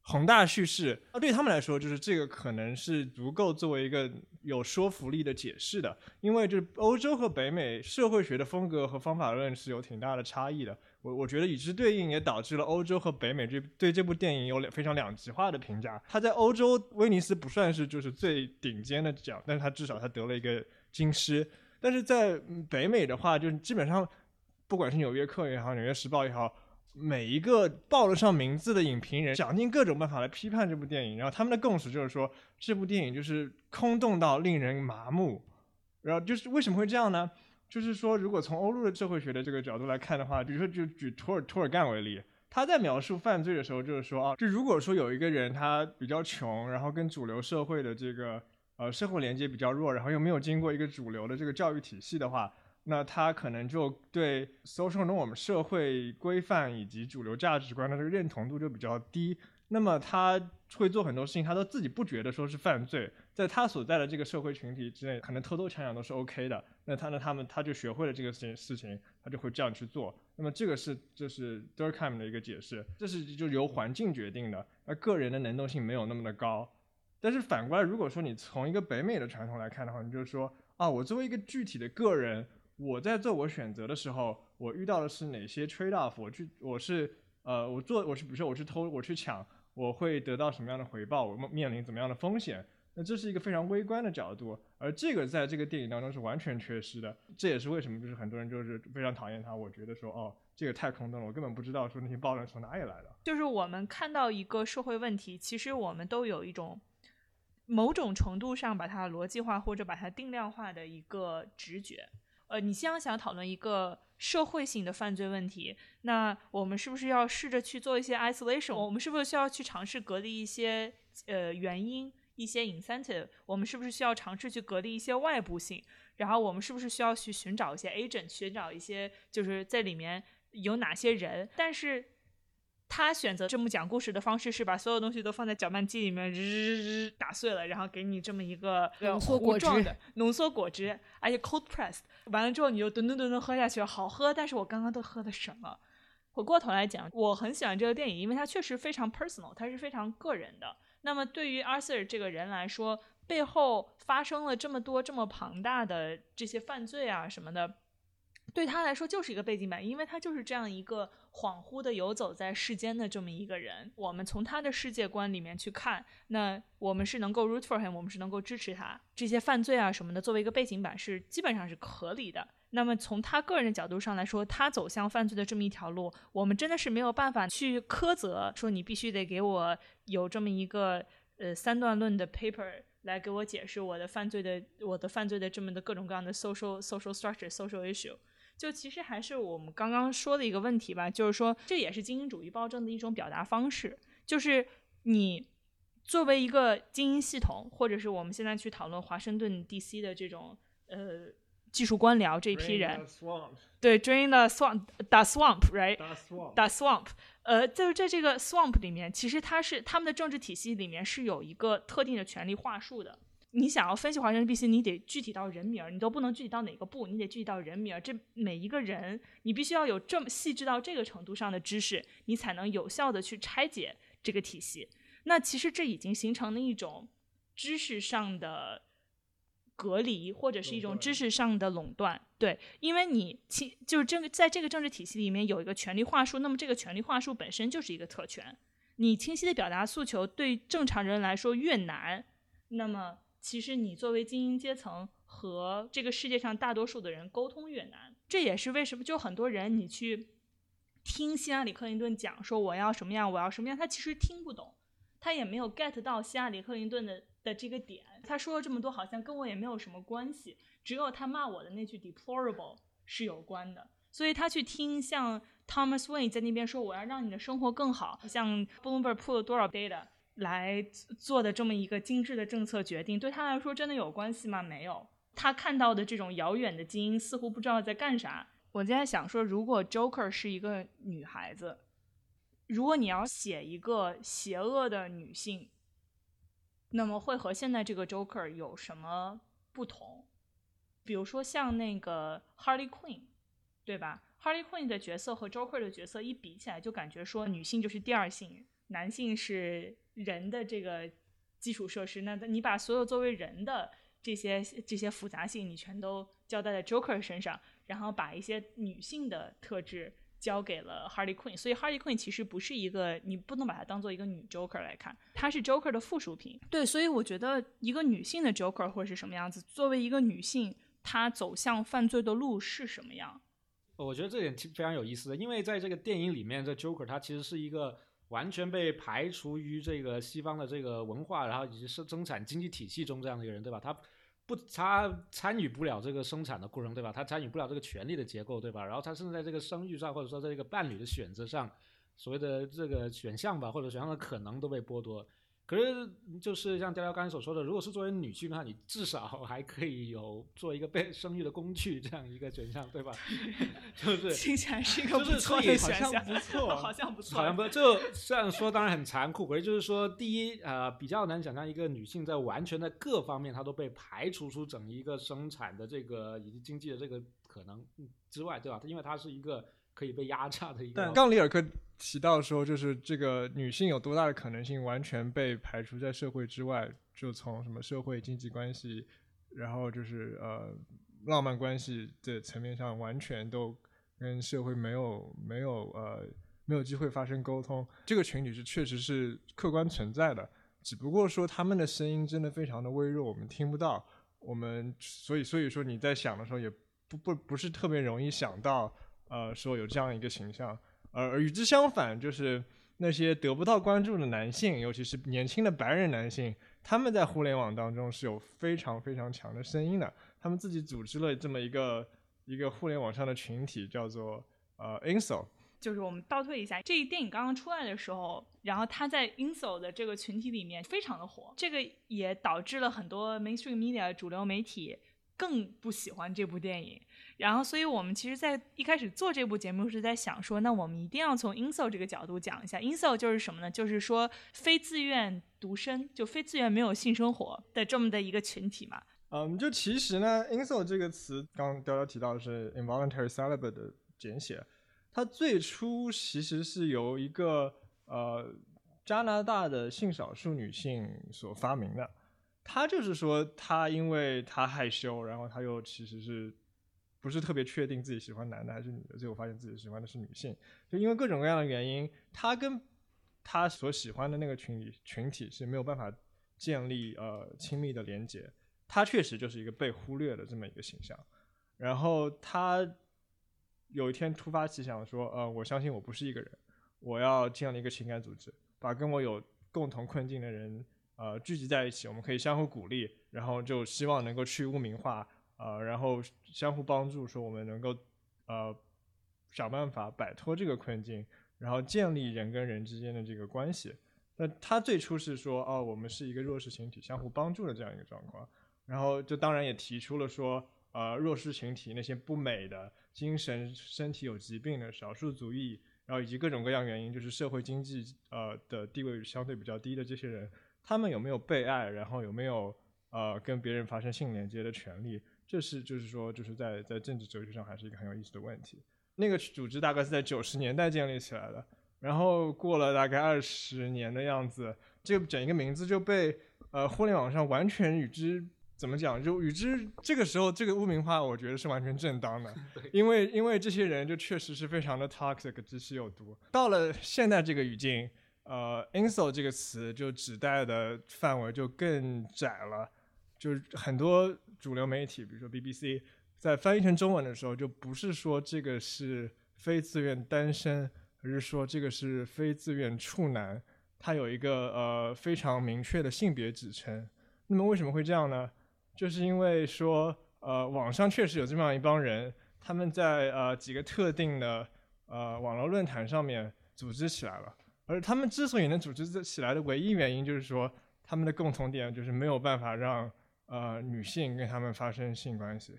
S3: 宏大叙事。那对他们来说，就是这个可能是足够作为一个有说服力的解释的，因为就是欧洲和北美社会学的风格和方法论是有挺大的差异的。我我觉得与之对应，也导致了欧洲和北美这对这部电影有两非常两极化的评价。他在欧洲威尼斯不算是就是最顶尖的奖，但是他至少他得了一个金狮。但是在北美的话，就是基本上不管是纽约客也好，纽约时报也好，每一个报得上名字的影评人，想尽各种办法来批判这部电影。然后他们的共识就是说，这部电影就是空洞到令人麻木。然后就是为什么会这样呢？就是说，如果从欧陆的社会学的这个角度来看的话，比如说就举托尔托尔干为例，他在描述犯罪的时候，就是说啊，就如果说有一个人他比较穷，然后跟主流社会的这个呃社会连接比较弱，然后又没有经过一个主流的这个教育体系的话，那他可能就对 social norm 社会规范以及主流价值观的这个认同度就比较低。那么他会做很多事情，他都自己不觉得说是犯罪，在他所在的这个社会群体之内，可能偷偷抢抢都是 OK 的。那他呢，他们他就学会了这个事情，事情他就会这样去做。那么这个是这是 Durkheim 的一个解释，这是就由环境决定的，而个人的能动性没有那么的高。但是反过来，如果说你从一个北美的传统来看的话，你就说啊，我作为一个具体的个人，我在做我选择的时候，我遇到的是哪些 trade off？我去，我是呃，我做我是比如说我去偷，我去抢。我会得到什么样的回报？我面临怎么样的风险？那这是一个非常微观的角度，而这个在这个电影当中是完全缺失的。这也是为什么就是很多人就是非常讨厌他。我觉得说哦，这个太空洞了，我根本不知道说那些暴乱从哪里来的。
S1: 就是我们看到一个社会问题，其实我们都有一种某种程度上把它逻辑化或者把它定量化的一个直觉。呃，你既然想讨论一个社会性的犯罪问题，那我们是不是要试着去做一些 isolation？我们是不是需要去尝试隔离一些呃原因、一些 incentive？我们是不是需要尝试去隔离一些外部性？然后我们是不是需要去寻找一些 agent，寻找一些就是在里面有哪些人？但是。他选择这么讲故事的方式是把所有东西都放在搅拌机里面，日日日打碎了，然后给你这么一个
S2: 浓缩果汁
S1: 的浓缩果汁，而且 cold pressed，完了之后你就吨吨吨吨喝下去，好喝。但是我刚刚都喝的什么？回过头来讲，我很喜欢这个电影，因为它确实非常 personal，它是非常个人的。那么对于 Arthur 这个人来说，背后发生了这么多这么庞大的这些犯罪啊什么的。对他来说就是一个背景板，因为他就是这样一个恍惚的游走在世间的这么一个人。我们从他的世界观里面去看，那我们是能够 root for him，我们是能够支持他这些犯罪啊什么的，作为一个背景板是基本上是合理的。那么从他个人的角度上来说，他走向犯罪的这么一条路，我们真的是没有办法去苛责说你必须得给我有这么一个呃三段论的 paper 来给我解释我的犯罪的我的犯罪的这么的各种各样的 social social structure social issue。就其实还是我们刚刚说的一个问题吧，就是说这也是精英主义暴政的一种表达方式，就是你作为一个精英系统，或者是我们现在去讨论华盛顿 D.C. 的这种呃技术官僚这一批人对，drain the swamp，the
S3: swamp，right？the swamp.
S1: the swamp，呃，就是在这个 swamp 里面，其实它是他们的政治体系里面是有一个特定的权力话术的。你想要分析华盛顿 B.C，你得具体到人名儿，你都不能具体到哪个部，你得具体到人名儿。这每一个人，你必须要有这么细致到这个程度上的知识，你才能有效的去拆解这个体系。那其实这已经形成了一种知识上的隔离，或者是一种知识上的垄断。对，因为你其就是这个在这个政治体系里面有一个权力话术，那么这个权力话术本身就是一个特权。你清晰的表达诉求，对正常人来说越难，那么其实你作为精英阶层和这个世界上大多数的人沟通越难。这也是为什么就很多人你去听希拉里·克林顿讲说我要什么样，我要什么样，他其实听不懂，他也没有 get 到希拉里·克林顿的的这个点。他说了这么多，好像跟我也没有什么关系，只有他骂我的那句 deplorable 是有关的。所以他去听像 Thomas Wayne 在那边说我要让你的生活更好，像 Bloomberg 铺了多少 data 来做的这么一个精致的政策决定，对他来说真的有关系吗？没有。他看到的这种遥远的精英似乎不知道在干啥。我在想说，如果 Joker 是一个女孩子，如果你要写一个邪恶的女性，那么会和现在这个 Joker 有什么不同？比如说像那个 Harley Quinn，对吧？Harley Quinn 的角色和 Joker 的角色一比起来，就感觉说女性就是第二性，男性是人的这个基础设施。那你把所有作为人的这些这些复杂性，你全都交代在 Joker 身上，然后把一些女性的特质交给了 Harley Quinn。所以 Harley Quinn 其实不是一个，你不能把它当做一个女 Joker 来看，她是 Joker 的附属品。对，所以我觉得一个女性的 Joker 会是什么样子？作为一个女性，她走向犯罪的路是什么样？
S4: 我觉得这点其实非常有意思的，因为在这个电影里面，这 Joker 他其实是一个完全被排除于这个西方的这个文化，然后以及生生产经济体系中这样的一个人，对吧？他不，他参与不了这个生产的过程，对吧？他参与不了这个权力的结构，对吧？然后他甚至在这个生育上，或者说在这个伴侣的选择上，所谓的这个选项吧，或者选项的可能都被剥夺。可是，就是像雕雕刚才所说的，如果是作为女性的话，你至少还可以有做一个被生育的工具这样一个选项，对吧？就是
S1: 听起来是一个
S4: 就是
S1: 不错的选
S3: 像不错
S1: 好像不错，
S4: 好像不错，就这样说当然很残酷，可是就是说，第一，呃，比较难想象一个女性在完全的各方面她都被排除出整一个生产的这个以及经济的这个可能之外，对吧？因为她是一个可以被压榨的一个
S3: 但。刚里尔克提到说，就是这个女性有多大的可能性完全被排除在社会之外，就从什么社会经济关系，然后就是呃浪漫关系的层面上，完全都跟社会没有没有呃没有机会发生沟通。这个群体是确实是客观存在的，只不过说他们的声音真的非常的微弱，我们听不到。我们所以所以说你在想的时候也不不不是特别容易想到，呃，说有这样一个形象。而与之相反，就是那些得不到关注的男性，尤其是年轻的白人男性，他们在互联网当中是有非常非常强的声音的。他们自己组织了这么一个一个互联网上的群体，叫做呃 Insol。
S1: 就是我们倒退一下，这一电影刚刚出来的时候，然后他在 Insol 的这个群体里面非常的火，这个也导致了很多 mainstream media 主流媒体更不喜欢这部电影。然后，所以我们其实，在一开始做这部节目是在想说，那我们一定要从 inso 这个角度讲一下。inso 就是什么呢？就是说非自愿独身，就非自愿没有性生活的这么的一个群体嘛。
S3: 嗯，就其实呢，inso 这个词，刚刚雕雕提到的是 involuntary celibate 的简写，它最初其实是由一个呃加拿大的性少数女性所发明的。她就是说，她因为她害羞，然后她又其实是不是特别确定自己喜欢男的还是女的，最后发现自己喜欢的是女性，就因为各种各样的原因，他跟他所喜欢的那个群体群体是没有办法建立呃亲密的连接。他确实就是一个被忽略的这么一个形象。然后他有一天突发奇想说：“呃，我相信我不是一个人，我要建立一个情感组织，把跟我有共同困境的人呃聚集在一起，我们可以相互鼓励，然后就希望能够去污名化，呃，然后相互帮助，说我们能够呃想办法摆脱这个困境，然后建立人跟人之间的这个关系。那他最初是说，哦，我们是一个弱势群体，相互帮助的这样一个状况。然后就当然也提出了说，呃弱势群体、那些不美的、精神身体有疾病的少数族裔，然后以及各种各样原因，就是社会经济呃的地位相对比较低的这些人，他们有没有被爱，然后有没有呃跟别人发生性连接的权利？这是就是说就是在在政治哲学上还是一个很有意思的问题。那个组织大概是在九十年代建立起来的，然后过了大概二十年的样子，这个整一个名字就被呃互联网上完全与之怎么讲，就与之这个时候这个污名化，我觉得是完全正当的，因为因为这些人就确实是非常的 toxic，知识有毒。到了现在这个语境，呃，insult 这个词就指代的范围就更窄了，就是很多主流媒体，比如说 BBC。在翻译成中文的时候，就不是说这个是非自愿单身，而是说这个是非自愿处男，他有一个呃非常明确的性别指称。那么为什么会这样呢？就是因为说呃网上确实有这么样一帮人，他们在呃几个特定的呃网络论坛上面组织起来了，而他们之所以能组织起来的唯一原因，就是说他们的共同点就是没有办法让呃女性跟他们发生性关系。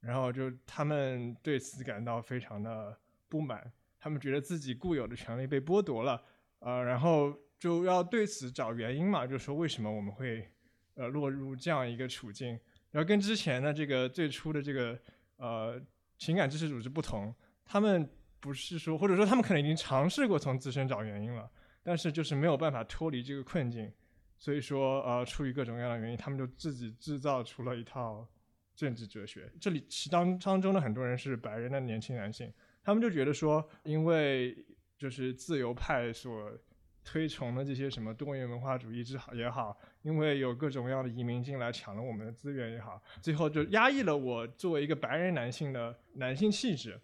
S3: 然后就他们对此感到非常的不满，他们觉得自己固有的权利被剥夺了，呃，然后就要对此找原因嘛，就说为什么我们会呃落入这样一个处境，然后跟之前的这个最初的这个呃情感支持组织不同，他们不是说或者说他们可能已经尝试过从自身找原因了，但是就是没有办法脱离这个困境，所以说呃出于各种各样的原因，他们就自己制造出了一套。政治哲学，这里其当当中的很多人是白人的年轻男性，他们就觉得说，因为就是自由派所推崇的这些什么多元文化主义之好也好，因为有各种各样的移民进来抢了我们的资源也好，最后就压抑了我作为一个白人男性的男性气质，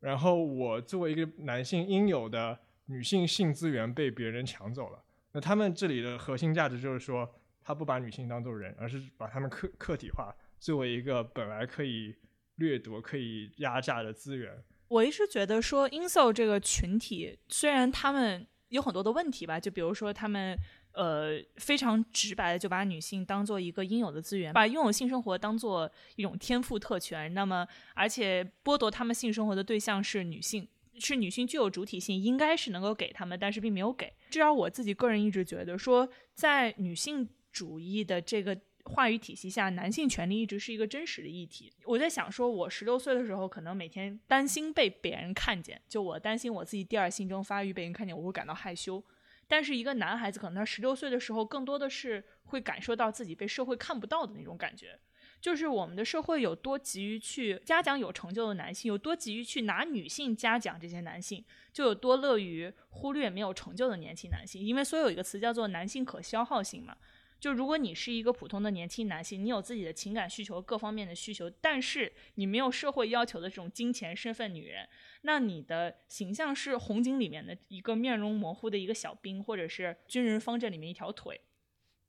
S3: 然后我作为一个男性应有的女性性资源被别人抢走了。那他们这里的核心价值就是说，他不把女性当做人，而是把他们客客体化。作为一个本来可以掠夺、可以压榨的资源，
S1: 我一直觉得说 insol 这个群体，虽然他们有很多的问题吧，就比如说他们呃非常直白的就把女性当做一个应有的资源，把拥有性生活当做一种天赋特权，那么而且剥夺他们性生活的对象是女性，是女性具有主体性，应该是能够给他们，但是并没有给。至少我自己个人一直觉得说，在女性主义的这个。话语体系下，男性权利一直是一个真实的议题。我在想，说我十六岁的时候，可能每天担心被别人看见，就我担心我自己第二性征发育被人看见，我会感到害羞。但是一个男孩子，可能他十六岁的时候，更多的是会感受到自己被社会看不到的那种感觉。就是我们的社会有多急于去嘉奖有成就的男性，有多急于去拿女性嘉奖这些男性，就有多乐于忽略没有成就的年轻男性。因为所有一个词叫做男性可消耗性嘛。就如果你是一个普通的年轻男性，你有自己的情感需求、各方面的需求，但是你没有社会要求的这种金钱、身份、女人，那你的形象是红警里面的一个面容模糊的一个小兵，或者是军人方阵里面一条腿。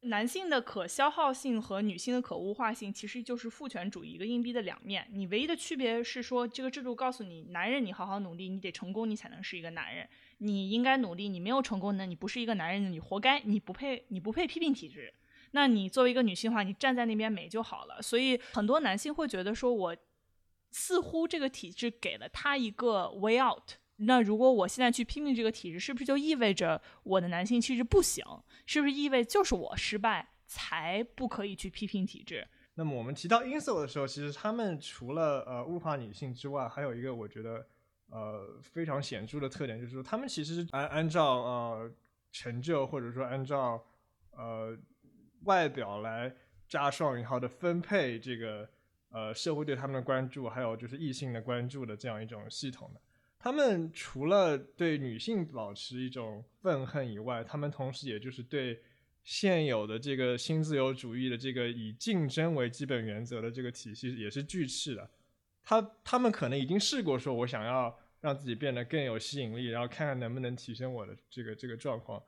S1: 男性的可消耗性和女性的可物化性，其实就是父权主义一个硬币的两面。你唯一的区别是说，这个制度告诉你，男人你好好努力，你得成功，你才能是一个男人。你应该努力，你没有成功呢，你不是一个男人，你活该，你不配，你不配批评体制。那你作为一个女性的话，你站在那边美就好了。所以很多男性会觉得说，我似乎这个体制给了他一个 way out。那如果我现在去拼命这个体制，是不是就意味着我的男性气质不行？是不是意味就是我失败才不可以去批评体制？
S3: 那么我们提到 insol 的时候，其实他们除了呃物化女性之外，还有一个我觉得呃非常显著的特点，就是说他们其实按按照呃成就或者说按照呃。外表来加双引号的分配这个呃社会对他们的关注，还有就是异性的关注的这样一种系统的。他们除了对女性保持一种愤恨以外，他们同时也就是对现有的这个新自由主义的这个以竞争为基本原则的这个体系也是拒斥的。他他们可能已经试过说，我想要让自己变得更有吸引力，然后看看能不能提升我的这个这个状况。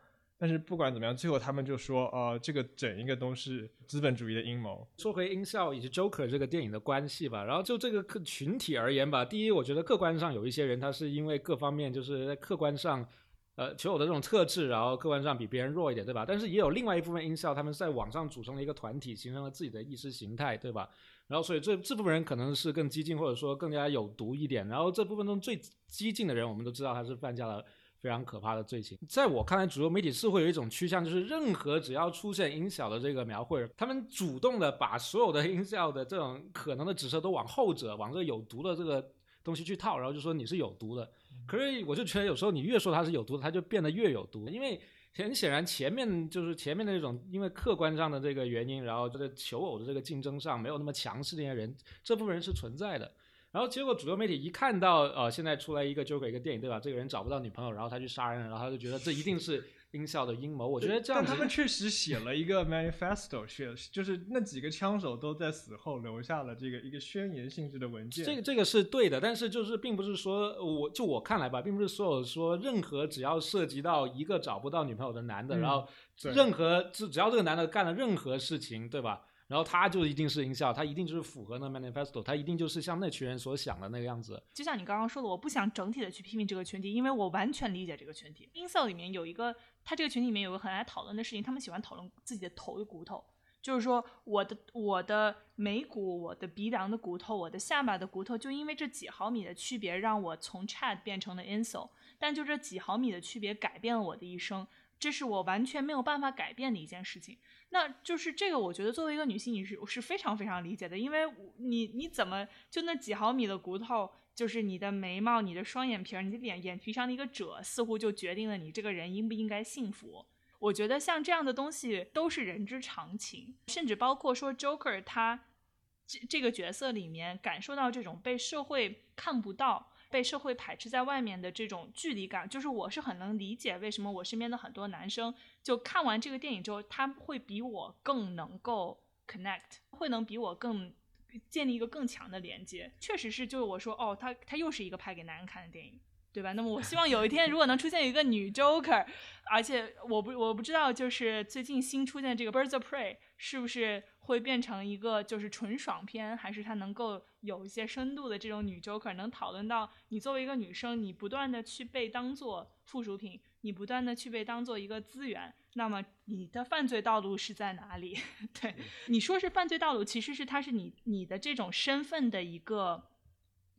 S3: 但是不管怎么样，最后他们就说，呃，这个整一个都是资本主义的阴谋。
S4: 说回音效以及 Joker 这个电影的关系吧，然后就这个客群体而言吧，第一，我觉得客观上有一些人，他是因为各方面就是在客观上，呃，求有的这种特质，然后客观上比别人弱一点，对吧？但是也有另外一部分音效，他们在网上组成了一个团体，形成了自己的意识形态，对吧？然后所以这这部分人可能是更激进，或者说更加有毒一点。然后这部分中最激进的人，我们都知道他是犯下了非常可怕的罪行。在我看来，主流媒体是会有一种趋向，就是任何只要出现音效的这个描绘，他们主动的把所有的音效的这种可能的指涉都往后者，往这个有毒的这个东西去套，然后就说你是有毒的。可是我就觉得有时候你越说它是有毒的，它就变得越有毒，因为。很显然，前面就是前面的那种，因为客观上的这个原因，然后这个求偶的这个竞争上没有那么强势的那些人，这部分人是存在的。然后结果主流媒体一看到，呃，现在出来一个 Joker 一个电影，对吧？这个人找不到女朋友，然后他去杀人，然后他就觉得这一定是。音效的阴谋，我觉得这样。
S3: 但他们确实写了一个 manifesto，写就是那几个枪手都在死后留下了这个一个宣言性质的文件。
S4: 这个这个是对的，但是就是并不是说，我就我看来吧，并不是所有说任何只要涉及到一个找不到女朋友的男的，然后任何只只要这个男的干了任何事情，对吧？然后他就一定是音效，他一定就是符合那 manifesto，他一定就是像那群人所想的那个样子。
S1: 就像你刚刚说的，我不想整体的去批评这个群体，因为我完全理解这个群体。音效里面有一个，他这个群体里面有个很爱讨论的事情，他们喜欢讨论自己的头的骨头，就是说我的我的眉骨、我的鼻梁的骨头、我的下巴的骨头，就因为这几毫米的区别，让我从 Chad 变成了 Insel，但就这几毫米的区别改变了我的一生。这是我完全没有办法改变的一件事情，那就是这个，我觉得作为一个女性，你是我是非常非常理解的，因为你你怎么就那几毫米的骨头，就是你的眉毛、你的双眼皮儿、你的脸眼皮上的一个褶，似乎就决定了你这个人应不应该幸福。我觉得像这样的东西都是人之常情，甚至包括说 Joker 他这这个角色里面感受到这种被社会看不到。被社会排斥在外面的这种距离感，就是我是很能理解为什么我身边的很多男生就看完这个电影之后，他会比我更能够 connect，会能比我更建立一个更强的连接。确实是，就是我说哦，他他又是一个拍给男人看的电影，对吧？那么我希望有一天如果能出现一个女 Joker，而且我不我不知道，就是最近新出现这个 Birds of Prey 是不是？会变成一个就是纯爽片，还是它能够有一些深度的这种女 Joker，能讨论到你作为一个女生，你不断的去被当做附属品，你不断的去被当做一个资源，那么你的犯罪道路是在哪里？对你说是犯罪道路，其实是它是你你的这种身份的一个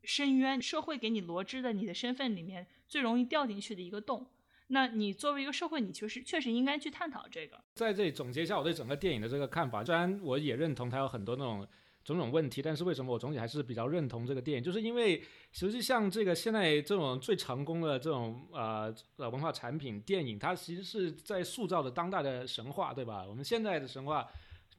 S1: 深渊，社会给你罗织的你的身份里面最容易掉进去的一个洞。那你作为一个社会，你确实确实应该去探讨这个。
S4: 在这里总结一下我对整个电影的这个看法，虽然我也认同它有很多那种种种问题，但是为什么我总体还是比较认同这个电影？就是因为实际像这个现在这种最成功的这种呃呃文化产品电影，它其实是在塑造的当代的神话，对吧？我们现在的神话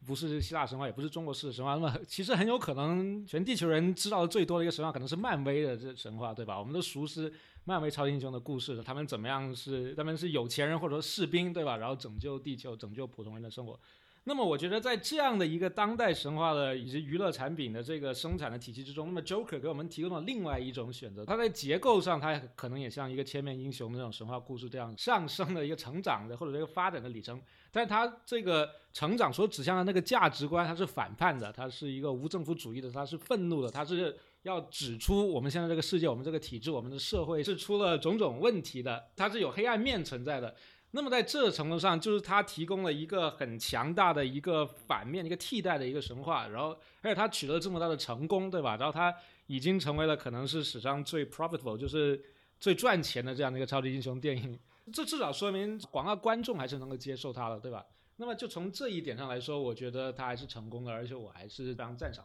S4: 不是希腊神话，也不是中国式的神话，那么其实很有可能全地球人知道的最多的一个神话，可能是漫威的这神话，对吧？我们都熟知。漫威超级英雄的故事，他们怎么样是他们是有钱人或者说士兵，对吧？然后拯救地球，拯救普通人的生活。那么我觉得在这样的一个当代神话的以及娱乐产品的这个生产的体系之中，那么 Joker 给我们提供了另外一种选择。它在结构上，它可能也像一个千面英雄那种神话故事这样上升的一个成长的或者一个发展的里程。但它这个成长所指向的那个价值观，它是反叛的，它是一个无政府主义的，它是愤怒的，它是。要指出我们现在这个世界，我们这个体制，我们的社会是出了种种问题的，它是有黑暗面存在的。那么在这程度上，就是它提供了一个很强大的一个反面、一个替代的一个神话。然后，而且它取得了这么大的成功，对吧？然后它已经成为了可能是史上最 profitable，就是最赚钱的这样的一个超级英雄电影。这至少说明广大观众还是能够接受它的，对吧？那么就从这一点上来说，我觉得它还是成功的，而且我还是非常赞赏。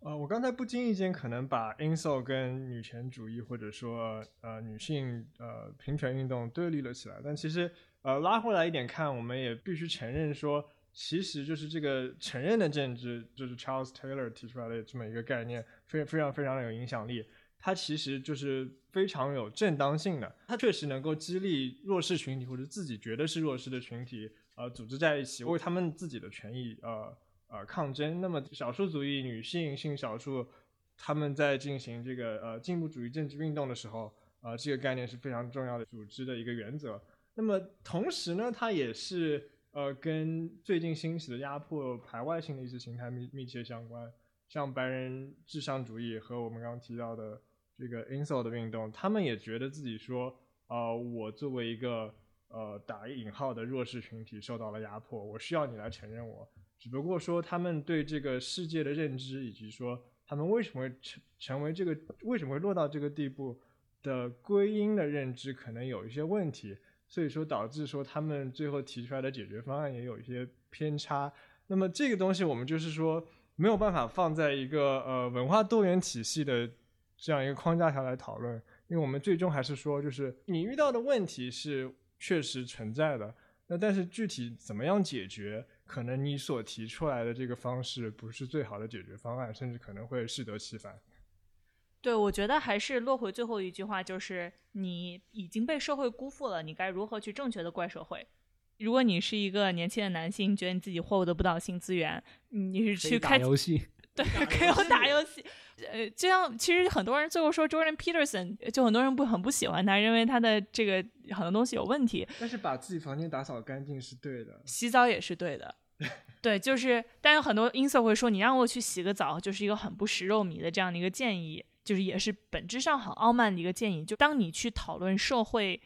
S3: 呃，我刚才不经意间可能把 inso 跟女权主义或者说呃女性呃平权运动对立了起来，但其实呃拉回来一点看，我们也必须承认说，其实就是这个承认的政治，就是 Charles Taylor 提出来的这么一个概念，非非常非常的有影响力，它其实就是非常有正当性的，它确实能够激励弱势群体或者自己觉得是弱势的群体，呃组织在一起为他们自己的权益呃。呃，抗争。那么，少数族裔、女性、性少数，他们在进行这个呃进步主义政治运动的时候，呃，这个概念是非常重要的组织的一个原则。那么，同时呢，它也是呃跟最近兴起的压迫排外性的意识形态密密切相关。像白人至上主义和我们刚刚提到的这个 insult 的运动，他们也觉得自己说，呃，我作为一个呃打引号的弱势群体受到了压迫，我需要你来承认我。只不过说他们对这个世界的认知，以及说他们为什么会成成为这个，为什么会落到这个地步的归因的认知，可能有一些问题，所以说导致说他们最后提出来的解决方案也有一些偏差。那么这个东西我们就是说没有办法放在一个呃文化多元体系的这样一个框架下来讨论，因为我们最终还是说，就是你遇到的问题是确实存在的，那但是具体怎么样解决？可能你所提出来的这个方式不是最好的解决方案，甚至可能会适得其反。
S1: 对，我觉得还是落回最后一句话，就是你已经被社会辜负了，你该如何去正确的怪社会？如果你是一个年轻的男性，觉得你自己获得不到性资源，你是去开
S4: 游戏，
S1: 对，可以打游戏。呃，就像其实很多人最后说 Jordan Peterson，就很多人不很不喜欢他，认为他的这个很多东西有问题。
S3: 但是把自己房间打扫干净是对的，
S1: 洗澡也是对的。对，就是，但有很多音色会说，你让我去洗个澡，就是一个很不食肉糜的这样的一个建议，就是也是本质上很傲慢的一个建议。就当你去讨论社会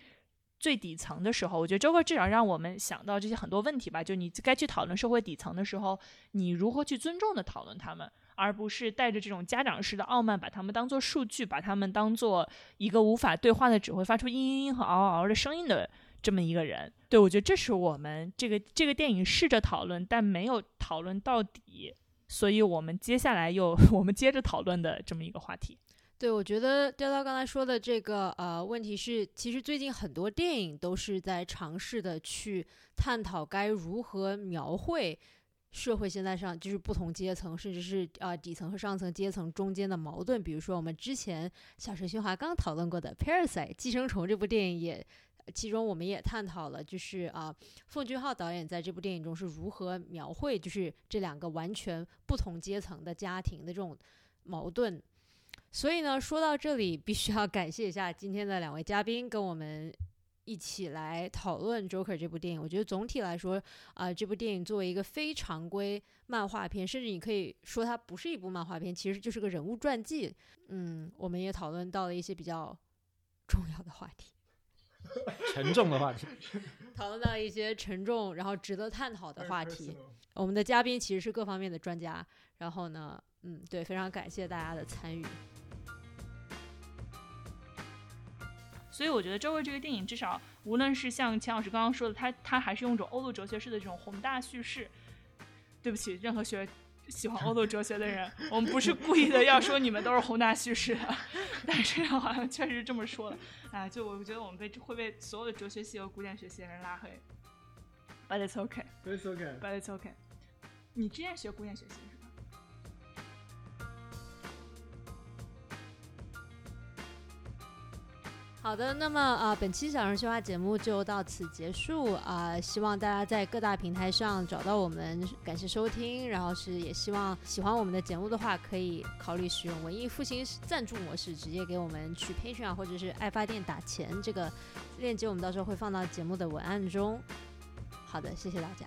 S1: 最底层的时候，我觉得这会至少让我们想到这些很多问题吧。就你该去讨论社会底层的时候，你如何去尊重的讨论他们。而不是带着这种家长式的傲慢，把他们当做数据，把他们当做一个无法对话的，只会发出嘤嘤嘤和嗷嗷嗷的声音的这么一个人。对我觉得这是我们这个这个电影试着讨论，但没有讨论到底，所以我们接下来又 我们接着讨论的这么一个话题。
S2: 对，我觉得雕雕刚才说的这个呃问题是，其实最近很多电影都是在尝试的去探讨该如何描绘。社会现在上就是不同阶层，甚至是啊底层和上层阶层中间的矛盾。比如说，我们之前小陈新华刚讨论过的《Parasite》寄生虫这部电影，也其中我们也探讨了，就是啊奉俊昊导演在这部电影中是如何描绘，就是这两个完全不同阶层的家庭的这种矛盾。所以呢，说到这里，必须要感谢一下今天的两位嘉宾跟我们。一起来讨论《Joker》这部电影。我觉得总体来说，啊，这部电影作为一个非常规漫画片，甚至你可以说它不是一部漫画片，其实就是个人物传记。嗯，我们也讨论到了一些比较重要的话题，
S4: 沉重的话题，
S2: 讨论到一些沉重然后值得探讨的话题。我们的嘉宾其实是各方面的专家。然后呢，嗯，对，非常感谢大家的参与。
S1: 所以我觉得《周围这个电影至少，无论是像钱老师刚刚说的，他他还是用一种欧陆哲学式的这种宏大叙事。对不起，任何学喜欢欧洲哲学的人，我们不是故意的要说你们都是宏大叙事的，但是好像确实这么说了。哎，就我觉得我们被会被所有的哲学系和古典学系的人拉黑。But it's okay.
S3: But it's okay.
S1: But it's okay. 你之前学古典学系？
S2: 好的，那么啊，本期小人说话节目就到此结束啊！希望大家在各大平台上找到我们，感谢收听。然后是也希望喜欢我们的节目的话，可以考虑使用文艺复兴赞助模式，直接给我们去 Patreon 或者是爱发电打钱。这个链接我们到时候会放到节目的文案中。好的，谢谢大家。